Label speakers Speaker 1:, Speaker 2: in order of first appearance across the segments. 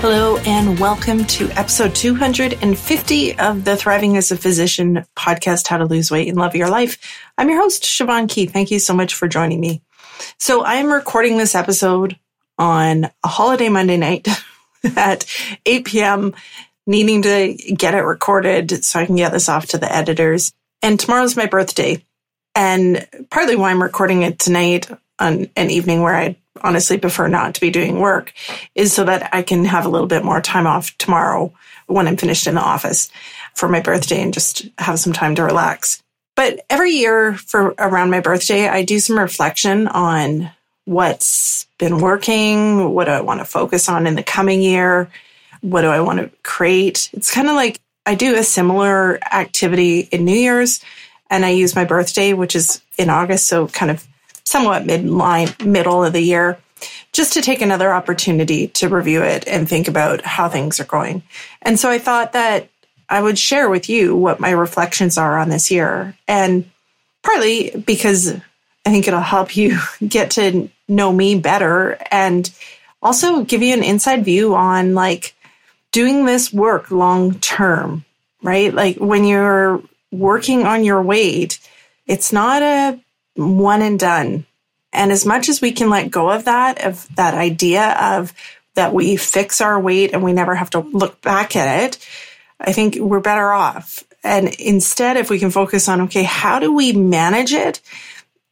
Speaker 1: Hello, and welcome to episode 250 of the Thriving as a Physician podcast, How to Lose Weight and Love Your Life. I'm your host, Siobhan Key. Thank you so much for joining me. So I'm recording this episode on a holiday Monday night at 8 p.m., needing to get it recorded so I can get this off to the editors. And tomorrow's my birthday. And partly why I'm recording it tonight on an evening where I honestly prefer not to be doing work is so that I can have a little bit more time off tomorrow when I'm finished in the office for my birthday and just have some time to relax. But every year for around my birthday, I do some reflection on what's been working, what do I want to focus on in the coming year, what do I want to create. It's kind of like I do a similar activity in New Year's and I use my birthday, which is in August, so kind of somewhat midline, middle of the year, just to take another opportunity to review it and think about how things are going. And so I thought that I would share with you what my reflections are on this year. And partly because I think it'll help you get to know me better and also give you an inside view on like doing this work long term, right? Like when you're working on your weight, it's not a one and done. And as much as we can let go of that, of that idea of that we fix our weight and we never have to look back at it, I think we're better off. And instead, if we can focus on, okay, how do we manage it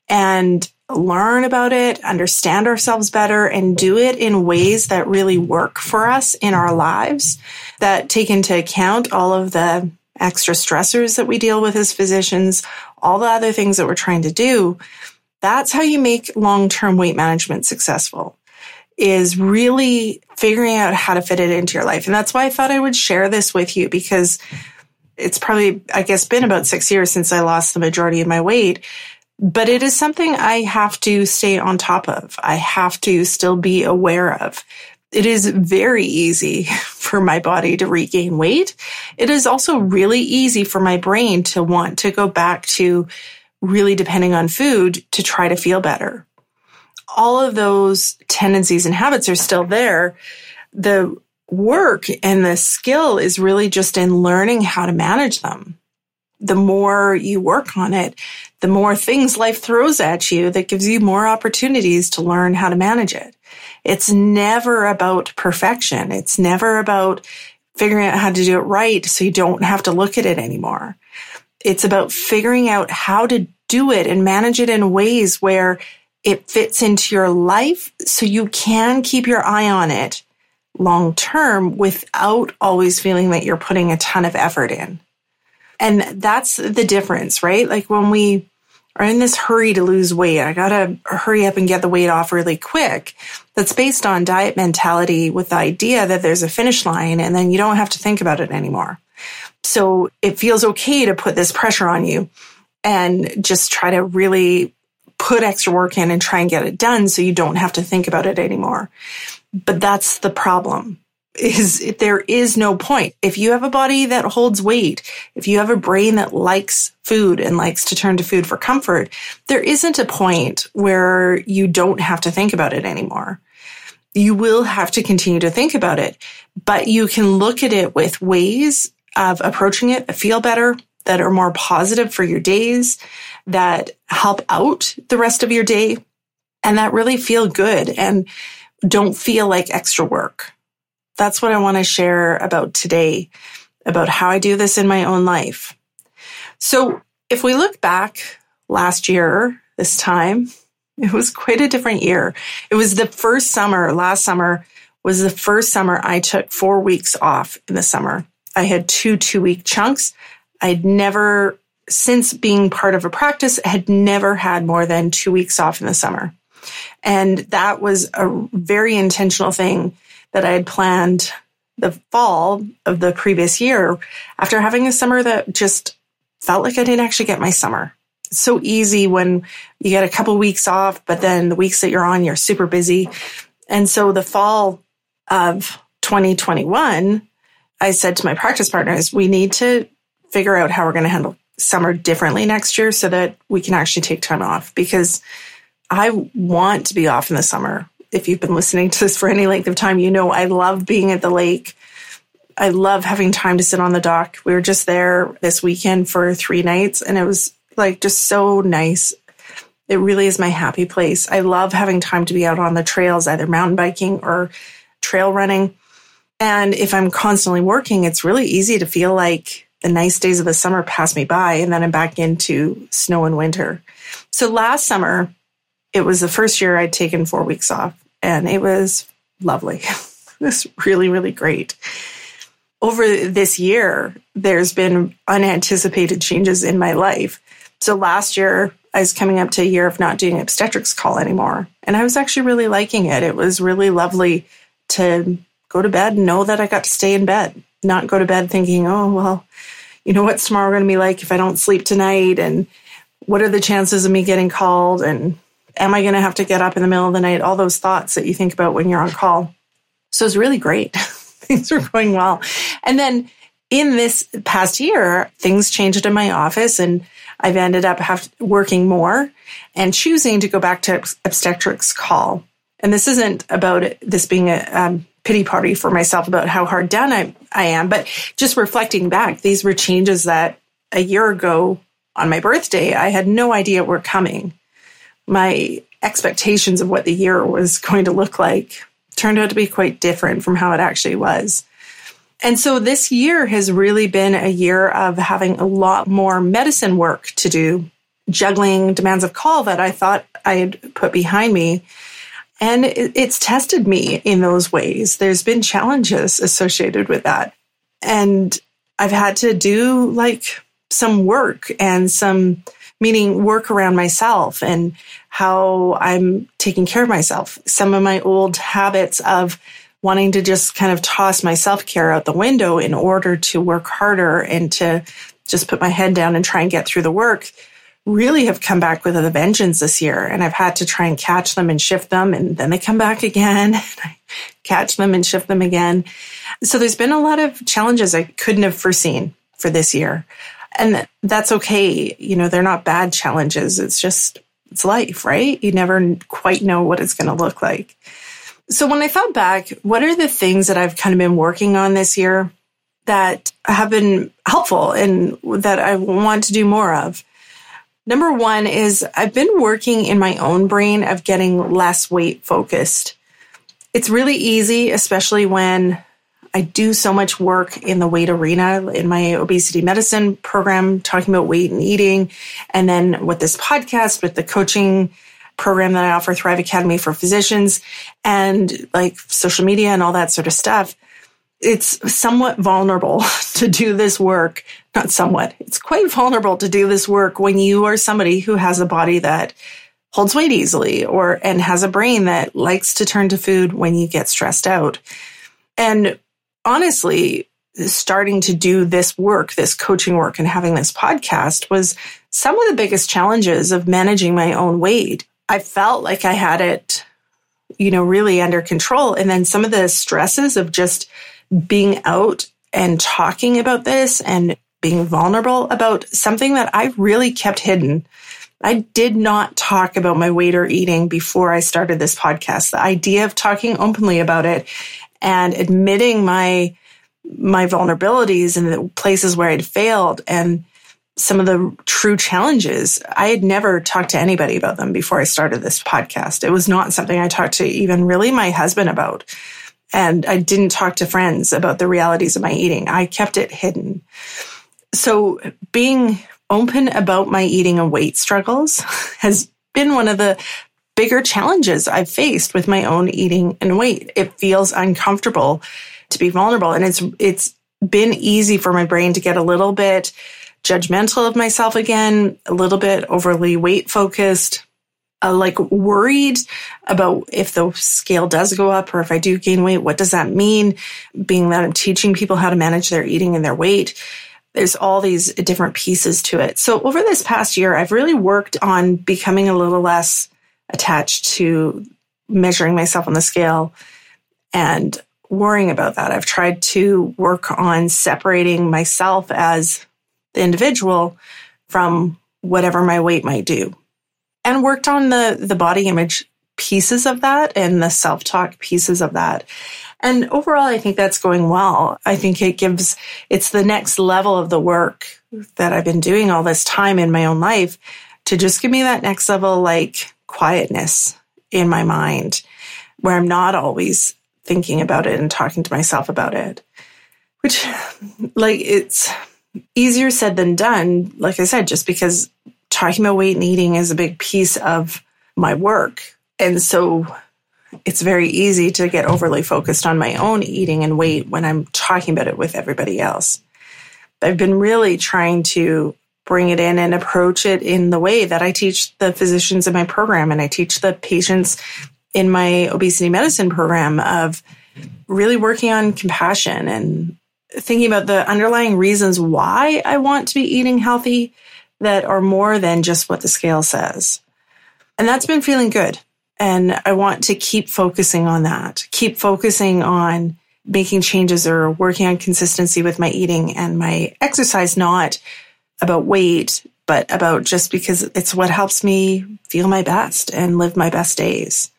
Speaker 1: and learn about it, understand ourselves better, and do it in ways that really work for us in our lives, that take into account all of the extra stressors that we deal with as physicians, all the other things that we're trying to do. That's how you make long-term weight management successful is really figuring out how to fit it into your life. And that's why I thought I would share this with you because it's probably, I guess, been about six years since I lost the majority of my weight. But it is something I have to stay on top of. I have to still be aware of it is very easy for my body to regain weight. It is also really easy for my brain to want to go back to really depending on food to try to feel better. All of those tendencies and habits are still there. The work and the skill is really just in learning how to manage them. The more you work on it, the more things life throws at you that gives you more opportunities to learn how to manage it. It's never about perfection. It's never about figuring out how to do it right so you don't have to look at it anymore. It's about figuring out how to do it and manage it in ways where it fits into your life so you can keep your eye on it long term without always feeling that you're putting a ton of effort in. And that's the difference, right? Like when we are in this hurry to lose weight. I gotta hurry up and get the weight off really quick. That's based on diet mentality with the idea that there's a finish line and then you don't have to think about it anymore. So it feels okay to put this pressure on you and just try to really put extra work in and try and get it done so you don't have to think about it anymore. But that's the problem is there is no point. If you have a body that holds weight, if you have a brain that likes food and likes to turn to food for comfort, there isn't a point where you don't have to think about it anymore. You will have to continue to think about it, but you can look at it with ways of approaching it feel better, that are more positive for your days, that help out the rest of your day, and that really feel good. And don't feel like extra work. That's what I want to share about today, about how I do this in my own life. So if we look back last year, this time, it was quite a different year. It was the first summer, last summer was the first summer I took four weeks off in the summer. I had two two week chunks. I'd never, since being part of a practice, had never had more than two weeks off in the summer. And that was a very intentional thing that I had planned the fall of the previous year after having a summer that just felt like I didn't actually get my summer. It's so easy when you get a couple weeks off, but then the weeks that you're on, you're super busy. And so the fall of 2021, I said to my practice partners, we need to figure out how we're going to handle summer differently next year so that we can actually take time off because I want to be off in the summer. If you've been listening to this for any length of time, you know I love being at the lake. I love having time to sit on the dock. We were just there this weekend for three nights and it was like just so nice. It really is my happy place. I love having time to be out on the trails, either mountain biking or trail running. And if I'm constantly working, it's really easy to feel like the nice days of the summer pass me by and then I'm back into snow and winter. So last summer, it was the first year I'd taken four weeks off and it was lovely. it was really, really great. Over this year, there's been unanticipated changes in my life. So last year, I was coming up to a year of not doing obstetrics call anymore. And I was actually really liking it. It was really lovely to go to bed and know that I got to stay in bed, not go to bed thinking, oh, well, you know, what's tomorrow going to be like if I don't sleep tonight? And what are the chances of me getting called? And am I going to have to get up in the middle of the night? All those thoughts that you think about when you're on call. So it's really great. things are going well. And then in this past year, things changed in my office and I've ended up have, working more and choosing to go back to obstetrics call. And this isn't about it, this being a um, pity party for myself about how hard done I, I am, but just reflecting back, these were changes that a year ago on my birthday, I had no idea were coming. My expectations of what the year was going to look like turned out to be quite different from how it actually was. And so this year has really been a year of having a lot more medicine work to do, juggling demands of call that I thought I had put behind me. And it's tested me in those ways. There's been challenges associated with that. And I've had to do like some work and some meaning work around myself and how I'm taking care of myself. Some of my old habits of wanting to just kind of toss my self care out the window in order to work harder and to just put my head down and try and get through the work really have come back with a vengeance this year. And I've had to try and catch them and shift them. And then they come back again. I catch them and shift them again. So there's been a lot of challenges I couldn't have foreseen for this year. And that's okay. You know, they're not bad challenges. It's just, it's life, right? You never quite know what it's going to look like. So when I thought back, what are the things that I've kind of been working on this year that have been helpful and that I want to do more of? Number one is I've been working in my own brain of getting less weight focused. It's really easy, especially when I do so much work in the weight arena in my obesity medicine program, talking about weight and eating. And then with this podcast, with the coaching program that I offer, Thrive Academy for physicians, and like social media and all that sort of stuff. It's somewhat vulnerable to do this work. Not somewhat, it's quite vulnerable to do this work when you are somebody who has a body that holds weight easily or and has a brain that likes to turn to food when you get stressed out. And honestly, starting to do this work, this coaching work and having this podcast was some of the biggest challenges of managing my own weight. I felt like I had it, you know, really under control. And then some of the stresses of just being out and talking about this and being vulnerable about something that I really kept hidden. I did not talk about my weight or eating before I started this podcast. The idea of talking openly about it and admitting my my vulnerabilities and the places where I'd failed and some of the true challenges. I had never talked to anybody about them before I started this podcast. It was not something I talked to even really my husband about. And I didn't talk to friends about the realities of my eating. I kept it hidden. So being open about my eating and weight struggles has been one of the bigger challenges I've faced with my own eating and weight. It feels uncomfortable to be vulnerable and it's it's been easy for my brain to get a little bit judgmental of myself again, a little bit overly weight focused, uh, like worried about if the scale does go up or if I do gain weight, what does that mean? Being that I'm teaching people how to manage their eating and their weight. There's all these different pieces to it. So over this past year, I've really worked on becoming a little less attached to measuring myself on the scale and worrying about that. I've tried to work on separating myself as the individual from whatever my weight might do and worked on the the body image pieces of that and the self-talk pieces of that and overall, I think that's going well. I think it gives, it's the next level of the work that I've been doing all this time in my own life to just give me that next level, like quietness in my mind where I'm not always thinking about it and talking to myself about it, which like it's easier said than done. Like I said, just because talking about weight and eating is a big piece of my work. And so it's very easy to get overly focused on my own eating and weight when I'm talking about it with everybody else. I've been really trying to bring it in and approach it in the way that I teach the physicians in my program and I teach the patients in my obesity medicine program of really working on compassion and thinking about the underlying reasons why I want to be eating healthy that are more than just what the scale says. And that's been feeling good. And I want to keep focusing on that, keep focusing on making changes or working on consistency with my eating and my exercise, not about weight, but about just because it's what helps me feel my best and live my best days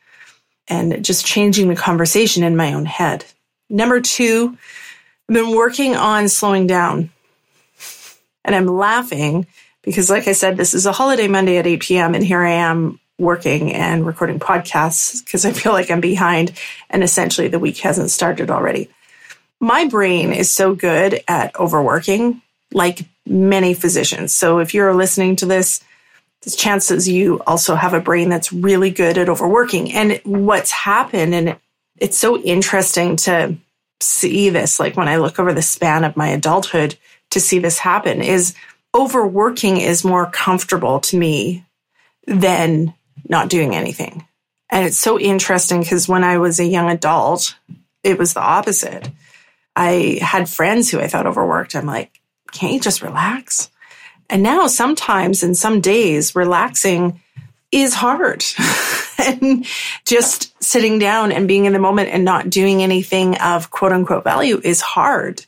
Speaker 1: and just changing the conversation in my own head. Number two, I've been working on slowing down and I'm laughing because like I said, this is a holiday Monday at 8 p.m. and here I am working and recording podcasts because I feel like I'm behind and essentially the week hasn't started already. My brain is so good at overworking, like many physicians. So if you're listening to this, there's chances you also have a brain that's really good at overworking. And what's happened, and it's so interesting to see this, like when I look over the span of my adulthood to see this happen, is overworking is more comfortable to me than not doing anything. And it's so interesting because when I was a young adult, it was the opposite. I had friends who I thought overworked. I'm like, can't you just relax? And now sometimes in some days, relaxing is hard. and just sitting down and being in the moment and not doing anything of quote unquote value is hard.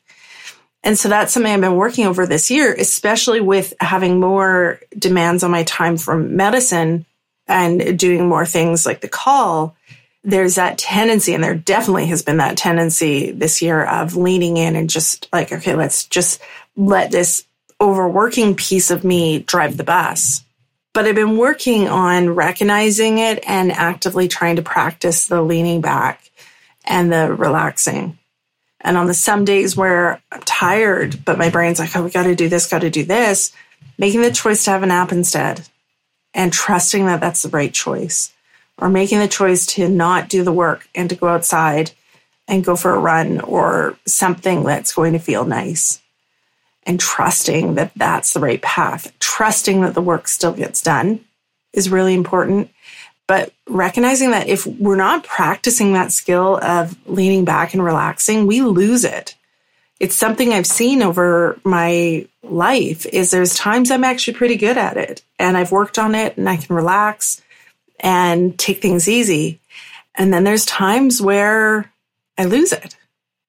Speaker 1: And so that's something I've been working over this year, especially with having more demands on my time from medicine and doing more things like the call, there's that tendency, and there definitely has been that tendency this year of leaning in and just like, okay, let's just let this overworking piece of me drive the bus. But I've been working on recognizing it and actively trying to practice the leaning back and the relaxing. And on the some days where I'm tired, but my brain's like, oh, we got to do this, got to do this, making the choice to have a nap instead and trusting that that's the right choice or making the choice to not do the work and to go outside and go for a run or something that's going to feel nice and trusting that that's the right path. Trusting that the work still gets done is really important but recognizing that if we're not practicing that skill of leaning back and relaxing we lose it it's something I've seen over my life is there's times I'm actually pretty good at it and I've worked on it and I can relax and take things easy. And then there's times where I lose it.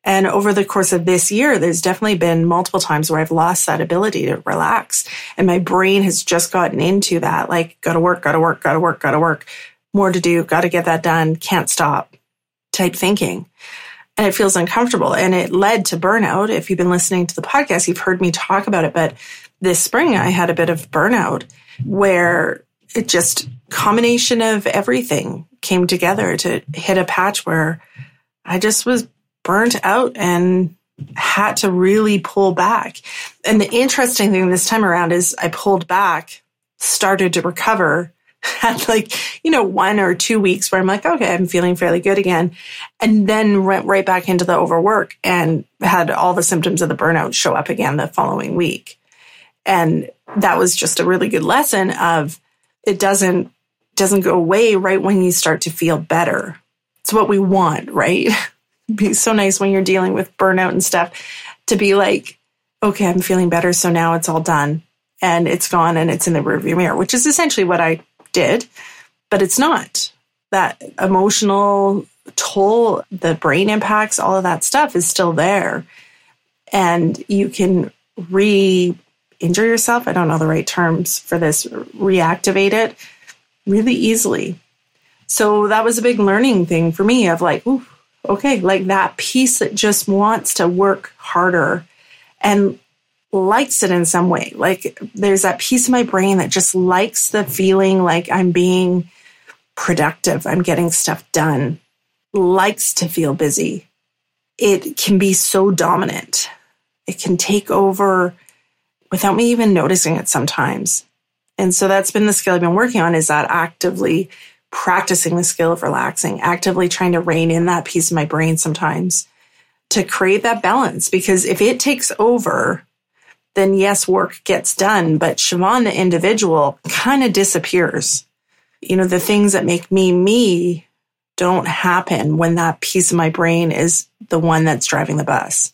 Speaker 1: And over the course of this year, there's definitely been multiple times where I've lost that ability to relax. And my brain has just gotten into that, like, gotta work, gotta work, gotta work, gotta work, more to do, gotta get that done, can't stop type thinking and it feels uncomfortable. And it led to burnout. If you've been listening to the podcast, you've heard me talk about it, but this spring I had a bit of burnout where it just combination of everything came together to hit a patch where I just was burnt out and had to really pull back. And the interesting thing this time around is I pulled back, started to recover, had like, you know, one or two weeks where I'm like, okay, I'm feeling fairly good again. And then went right back into the overwork and had all the symptoms of the burnout show up again the following week. And that was just a really good lesson of it doesn't doesn't go away right when you start to feel better. It's what we want, right? Be so nice when you're dealing with burnout and stuff to be like, okay, I'm feeling better, so now it's all done and it's gone and it's in the rearview mirror, which is essentially what I did, but it's not. That emotional toll, the brain impacts, all of that stuff is still there. And you can re injure yourself. I don't know the right terms for this, reactivate it really easily. So that was a big learning thing for me of like, ooh, okay, like that piece that just wants to work harder and likes it in some way. Like there's that piece of my brain that just likes the feeling like I'm being productive, I'm getting stuff done, likes to feel busy. It can be so dominant. It can take over without me even noticing it sometimes. And so that's been the skill I've been working on is that actively practicing the skill of relaxing, actively trying to rein in that piece of my brain sometimes to create that balance. Because if it takes over, then yes, work gets done, but Siobhan, the individual, kind of disappears. You know, the things that make me me don't happen when that piece of my brain is the one that's driving the bus.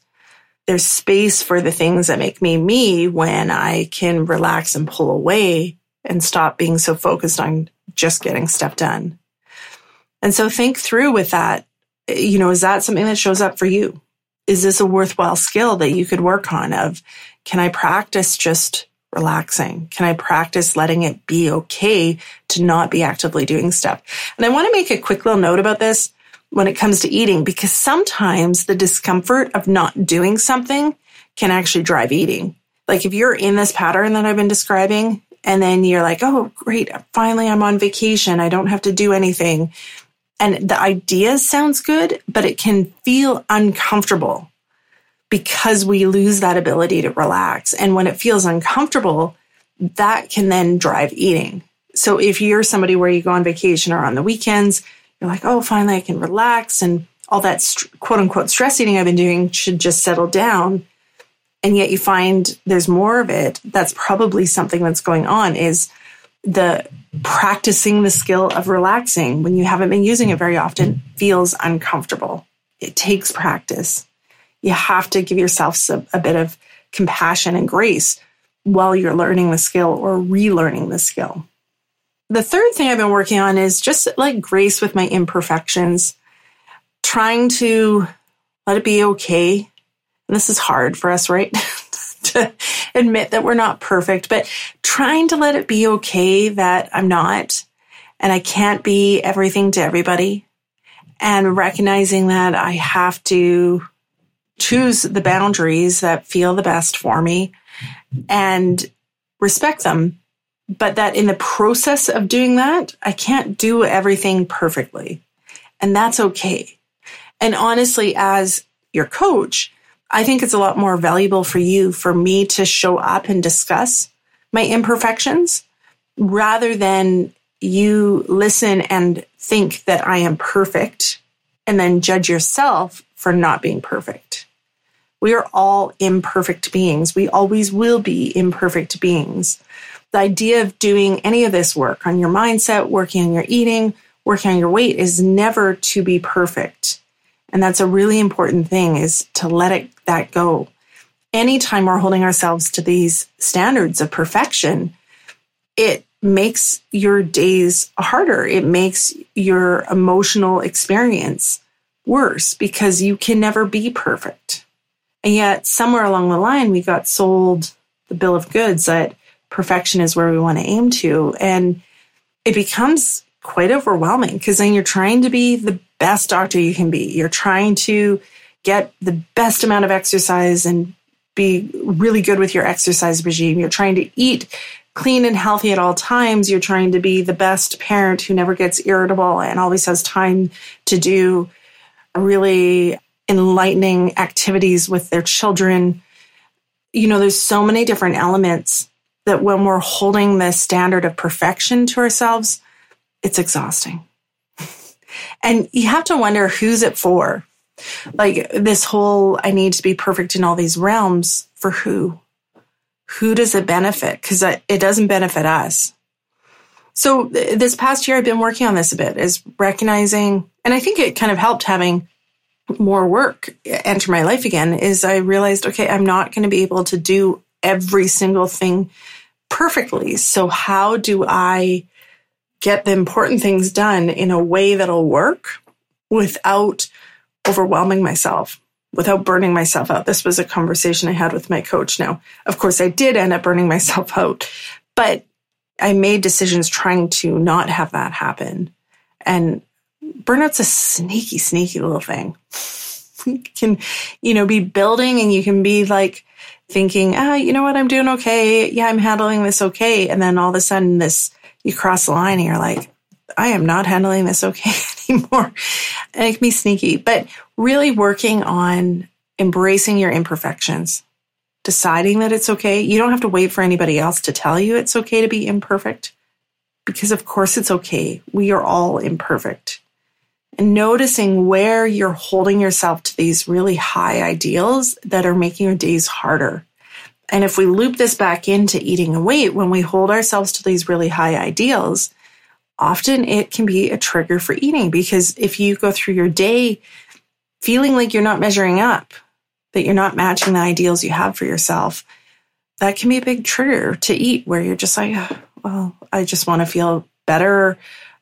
Speaker 1: There's space for the things that make me me when I can relax and pull away and stop being so focused on just getting stuff done. And so think through with that. You know, is that something that shows up for you? Is this a worthwhile skill that you could work on of can I practice just relaxing? Can I practice letting it be okay to not be actively doing stuff? And I want to make a quick little note about this when it comes to eating, because sometimes the discomfort of not doing something can actually drive eating. Like if you're in this pattern that I've been describing, and then you're like, oh, great, finally I'm on vacation. I don't have to do anything. And the idea sounds good, but it can feel uncomfortable because we lose that ability to relax. And when it feels uncomfortable, that can then drive eating. So if you're somebody where you go on vacation or on the weekends, you're like, oh, finally I can relax and all that st- quote unquote stress eating I've been doing should just settle down. And yet you find there's more of it. That's probably something that's going on is the practicing the skill of relaxing when you haven't been using it very often feels uncomfortable. It takes practice you have to give yourself a, a bit of compassion and grace while you're learning the skill or relearning the skill. The third thing I've been working on is just like grace with my imperfections, trying to let it be okay. And this is hard for us, right? to admit that we're not perfect, but trying to let it be okay that I'm not and I can't be everything to everybody and recognizing that I have to choose the boundaries that feel the best for me and respect them. But that in the process of doing that, I can't do everything perfectly. And that's okay. And honestly, as your coach, I think it's a lot more valuable for you, for me to show up and discuss my imperfections rather than you listen and think that I am perfect and then judge yourself for not being perfect. We are all imperfect beings. We always will be imperfect beings. The idea of doing any of this work on your mindset, working on your eating, working on your weight is never to be perfect. And that's a really important thing is to let it that go. Anytime we're holding ourselves to these standards of perfection, it makes your days harder. It makes your emotional experience worse because you can never be perfect. And yet, somewhere along the line, we got sold the bill of goods that perfection is where we want to aim to. And it becomes quite overwhelming because then you're trying to be the best doctor you can be. You're trying to get the best amount of exercise and be really good with your exercise regime. You're trying to eat clean and healthy at all times. You're trying to be the best parent who never gets irritable and always has time to do really enlightening activities with their children. You know, there's so many different elements that when we're holding the standard of perfection to ourselves, it's exhausting. and you have to wonder who's it for? Like this whole, I need to be perfect in all these realms for who? Who does it benefit? Because it doesn't benefit us. So this past year, I've been working on this a bit, is recognizing, and I think it kind of helped having more work enter my life again. Is I realized, okay, I'm not going to be able to do every single thing perfectly. So how do I get the important things done in a way that'll work without overwhelming myself, without burning myself out? This was a conversation I had with my coach. Now, of course, I did end up burning myself out, but I made decisions trying to not have that happen. And burnout's a sneaky, sneaky little thing. you can, you know, be building and you can be like thinking, ah, you know what, I'm doing okay. Yeah, I'm handling this okay. And then all of a sudden this, you cross the line and you're like, I am not handling this okay anymore. And it can be sneaky, but really working on embracing your imperfections, deciding that it's okay. You don't have to wait for anybody else to tell you it's okay to be imperfect because of course it's okay. We are all imperfect and noticing where you're holding yourself to these really high ideals that are making your days harder. And if we loop this back into eating and weight, when we hold ourselves to these really high ideals, often it can be a trigger for eating because if you go through your day feeling like you're not measuring up, that you're not matching the ideals you have for yourself, that can be a big trigger to eat where you're just like, well, I just want to feel better.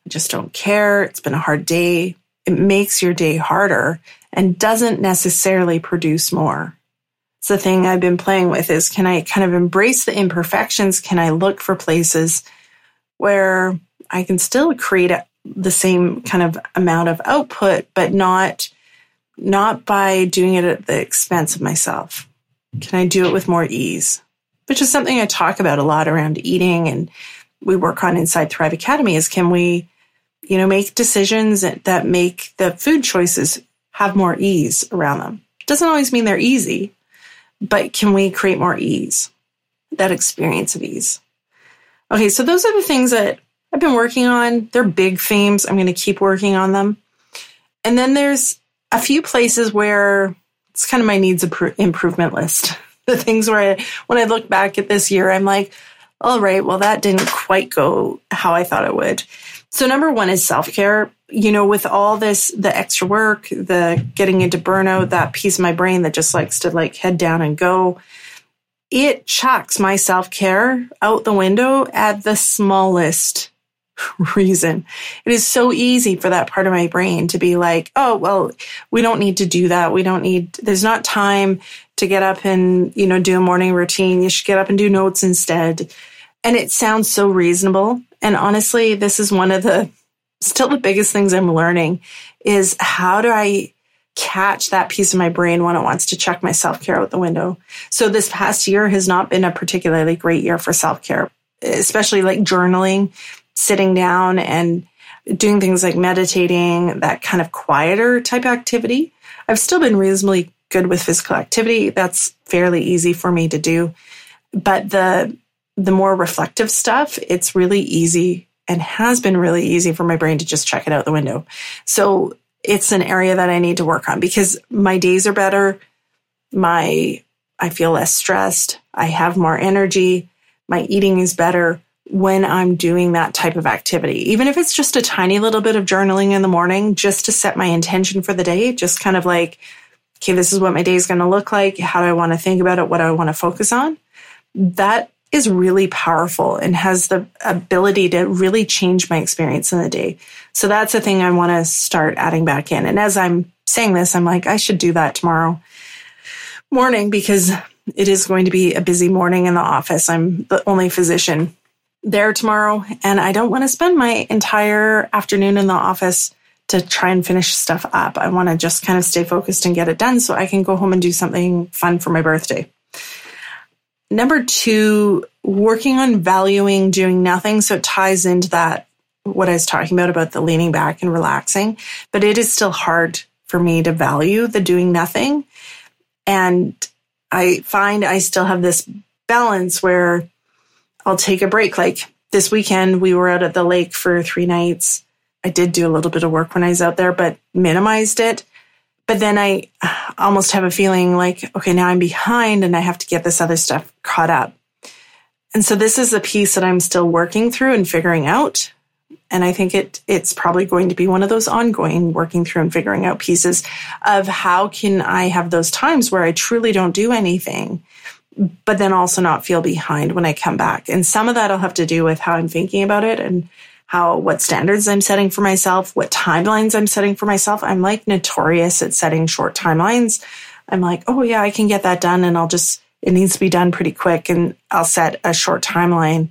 Speaker 1: I just don't care. It's been a hard day it makes your day harder and doesn't necessarily produce more. It's the thing I've been playing with is can I kind of embrace the imperfections? Can I look for places where I can still create a, the same kind of amount of output, but not, not by doing it at the expense of myself? Can I do it with more ease? Which is something I talk about a lot around eating and we work on inside Thrive Academy is can we you know, make decisions that make the food choices have more ease around them. Doesn't always mean they're easy, but can we create more ease? That experience of ease. Okay, so those are the things that I've been working on. They're big themes. I'm going to keep working on them. And then there's a few places where it's kind of my needs improvement list. The things where I, when I look back at this year, I'm like, all right, well, that didn't quite go how I thought it would. So number one is self care. You know, with all this, the extra work, the getting into burnout, that piece of my brain that just likes to like head down and go, it chucks my self care out the window at the smallest reason. It is so easy for that part of my brain to be like, oh, well, we don't need to do that. We don't need, there's not time to get up and, you know, do a morning routine. You should get up and do notes instead. And it sounds so reasonable. And honestly, this is one of the still the biggest things I'm learning is how do I catch that piece of my brain when it wants to check my self care out the window. So this past year has not been a particularly great year for self care, especially like journaling, sitting down and doing things like meditating, that kind of quieter type activity. I've still been reasonably good with physical activity. That's fairly easy for me to do. But the the more reflective stuff, it's really easy and has been really easy for my brain to just check it out the window. So it's an area that I need to work on because my days are better. My, I feel less stressed. I have more energy. My eating is better when I'm doing that type of activity. Even if it's just a tiny little bit of journaling in the morning, just to set my intention for the day, just kind of like, okay, this is what my day is going to look like. How do I want to think about it? What do I want to focus on? That is really powerful and has the ability to really change my experience in the day. So that's the thing I want to start adding back in. And as I'm saying this, I'm like, I should do that tomorrow morning because it is going to be a busy morning in the office. I'm the only physician there tomorrow, and I don't want to spend my entire afternoon in the office to try and finish stuff up. I want to just kind of stay focused and get it done so I can go home and do something fun for my birthday. Number two, working on valuing doing nothing. So it ties into that, what I was talking about, about the leaning back and relaxing. But it is still hard for me to value the doing nothing. And I find I still have this balance where I'll take a break. Like this weekend, we were out at the lake for three nights. I did do a little bit of work when I was out there, but minimized it. But then I almost have a feeling like, okay, now I'm behind and I have to get this other stuff caught up. And so this is a piece that I'm still working through and figuring out. And I think it it's probably going to be one of those ongoing working through and figuring out pieces of how can I have those times where I truly don't do anything, but then also not feel behind when I come back. And some of that'll have to do with how I'm thinking about it and how what standards I'm setting for myself, what timelines I'm setting for myself. I'm like notorious at setting short timelines. I'm like, oh yeah, I can get that done and I'll just it needs to be done pretty quick and I'll set a short timeline.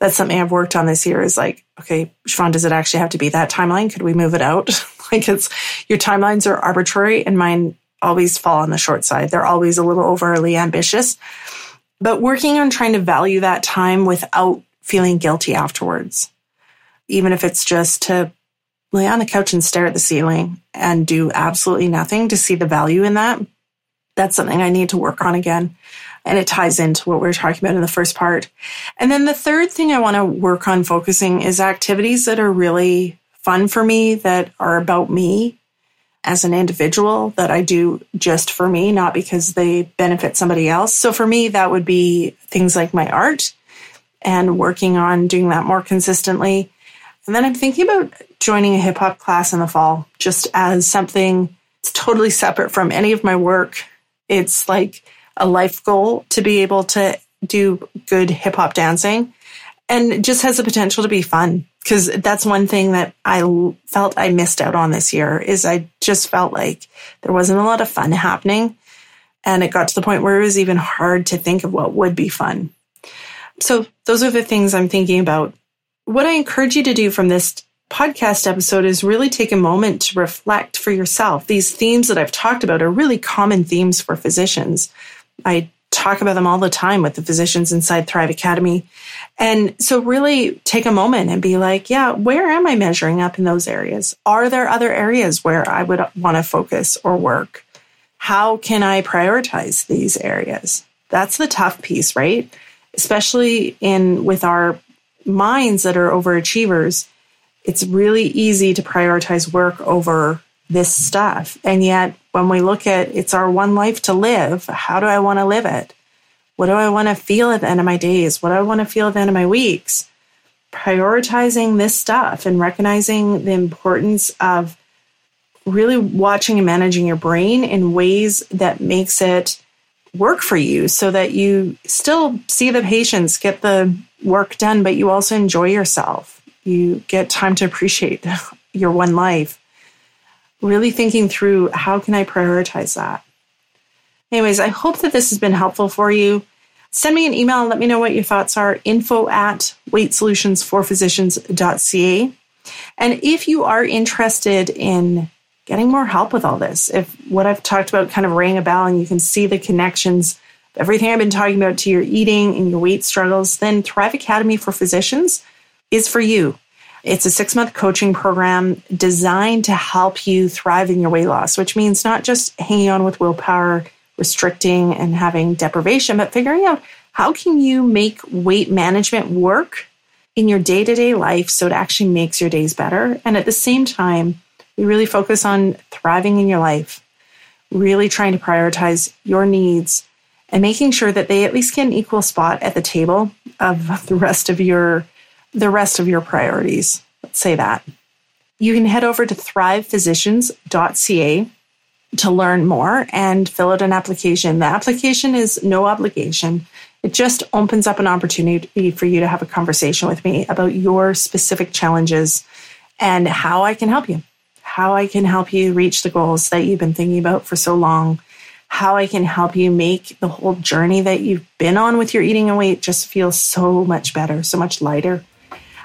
Speaker 1: That's something I've worked on this year is like, okay, Siobhan, does it actually have to be that timeline? Could we move it out? like it's your timelines are arbitrary and mine always fall on the short side. They're always a little overly ambitious. But working on trying to value that time without feeling guilty afterwards even if it's just to lay on the couch and stare at the ceiling and do absolutely nothing to see the value in that. That's something I need to work on again. And it ties into what we were talking about in the first part. And then the third thing I want to work on focusing is activities that are really fun for me, that are about me as an individual, that I do just for me, not because they benefit somebody else. So for me, that would be things like my art and working on doing that more consistently and then I'm thinking about joining a hip hop class in the fall just as something it's totally separate from any of my work. It's like a life goal to be able to do good hip hop dancing and just has the potential to be fun because that's one thing that I felt I missed out on this year is I just felt like there wasn't a lot of fun happening and it got to the point where it was even hard to think of what would be fun. So those are the things I'm thinking about what I encourage you to do from this podcast episode is really take a moment to reflect for yourself. These themes that I've talked about are really common themes for physicians. I talk about them all the time with the physicians inside Thrive Academy. And so really take a moment and be like, yeah, where am I measuring up in those areas? Are there other areas where I would want to focus or work? How can I prioritize these areas? That's the tough piece, right? Especially in with our minds that are overachievers, it's really easy to prioritize work over this stuff. And yet, when we look at it's our one life to live, how do I want to live it? What do I want to feel at the end of my days? What do I want to feel at the end of my weeks? Prioritizing this stuff and recognizing the importance of really watching and managing your brain in ways that makes it work for you so that you still see the patients, get the work done, but you also enjoy yourself. You get time to appreciate your one life. Really thinking through how can I prioritize that? Anyways, I hope that this has been helpful for you. Send me an email and let me know what your thoughts are. Info at weightsolutionsforphysicians.ca. And if you are interested in getting more help with all this, if what I've talked about kind of rang a bell and you can see the connections everything I've been talking about to your eating and your weight struggles, then Thrive Academy for Physicians is for you. It's a six month coaching program designed to help you thrive in your weight loss, which means not just hanging on with willpower, restricting, and having deprivation, but figuring out how can you make weight management work in your day to day life so it actually makes your days better. And at the same time, we really focus on thriving in your life, really trying to prioritize your needs and making sure that they at least get an equal spot at the table of the rest of your the rest of your priorities. Let's say that. You can head over to thrivephysicians.ca to learn more and fill out an application. The application is no obligation. It just opens up an opportunity for you to have a conversation with me about your specific challenges and how I can help you, how I can help you reach the goals that you've been thinking about for so long how I can help you make the whole journey that you've been on with your eating and weight just feel so much better, so much lighter.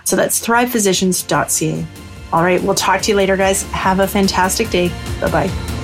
Speaker 1: So that's thrivephysicians.ca. All right, we'll talk to you later, guys. Have a fantastic day. Bye bye.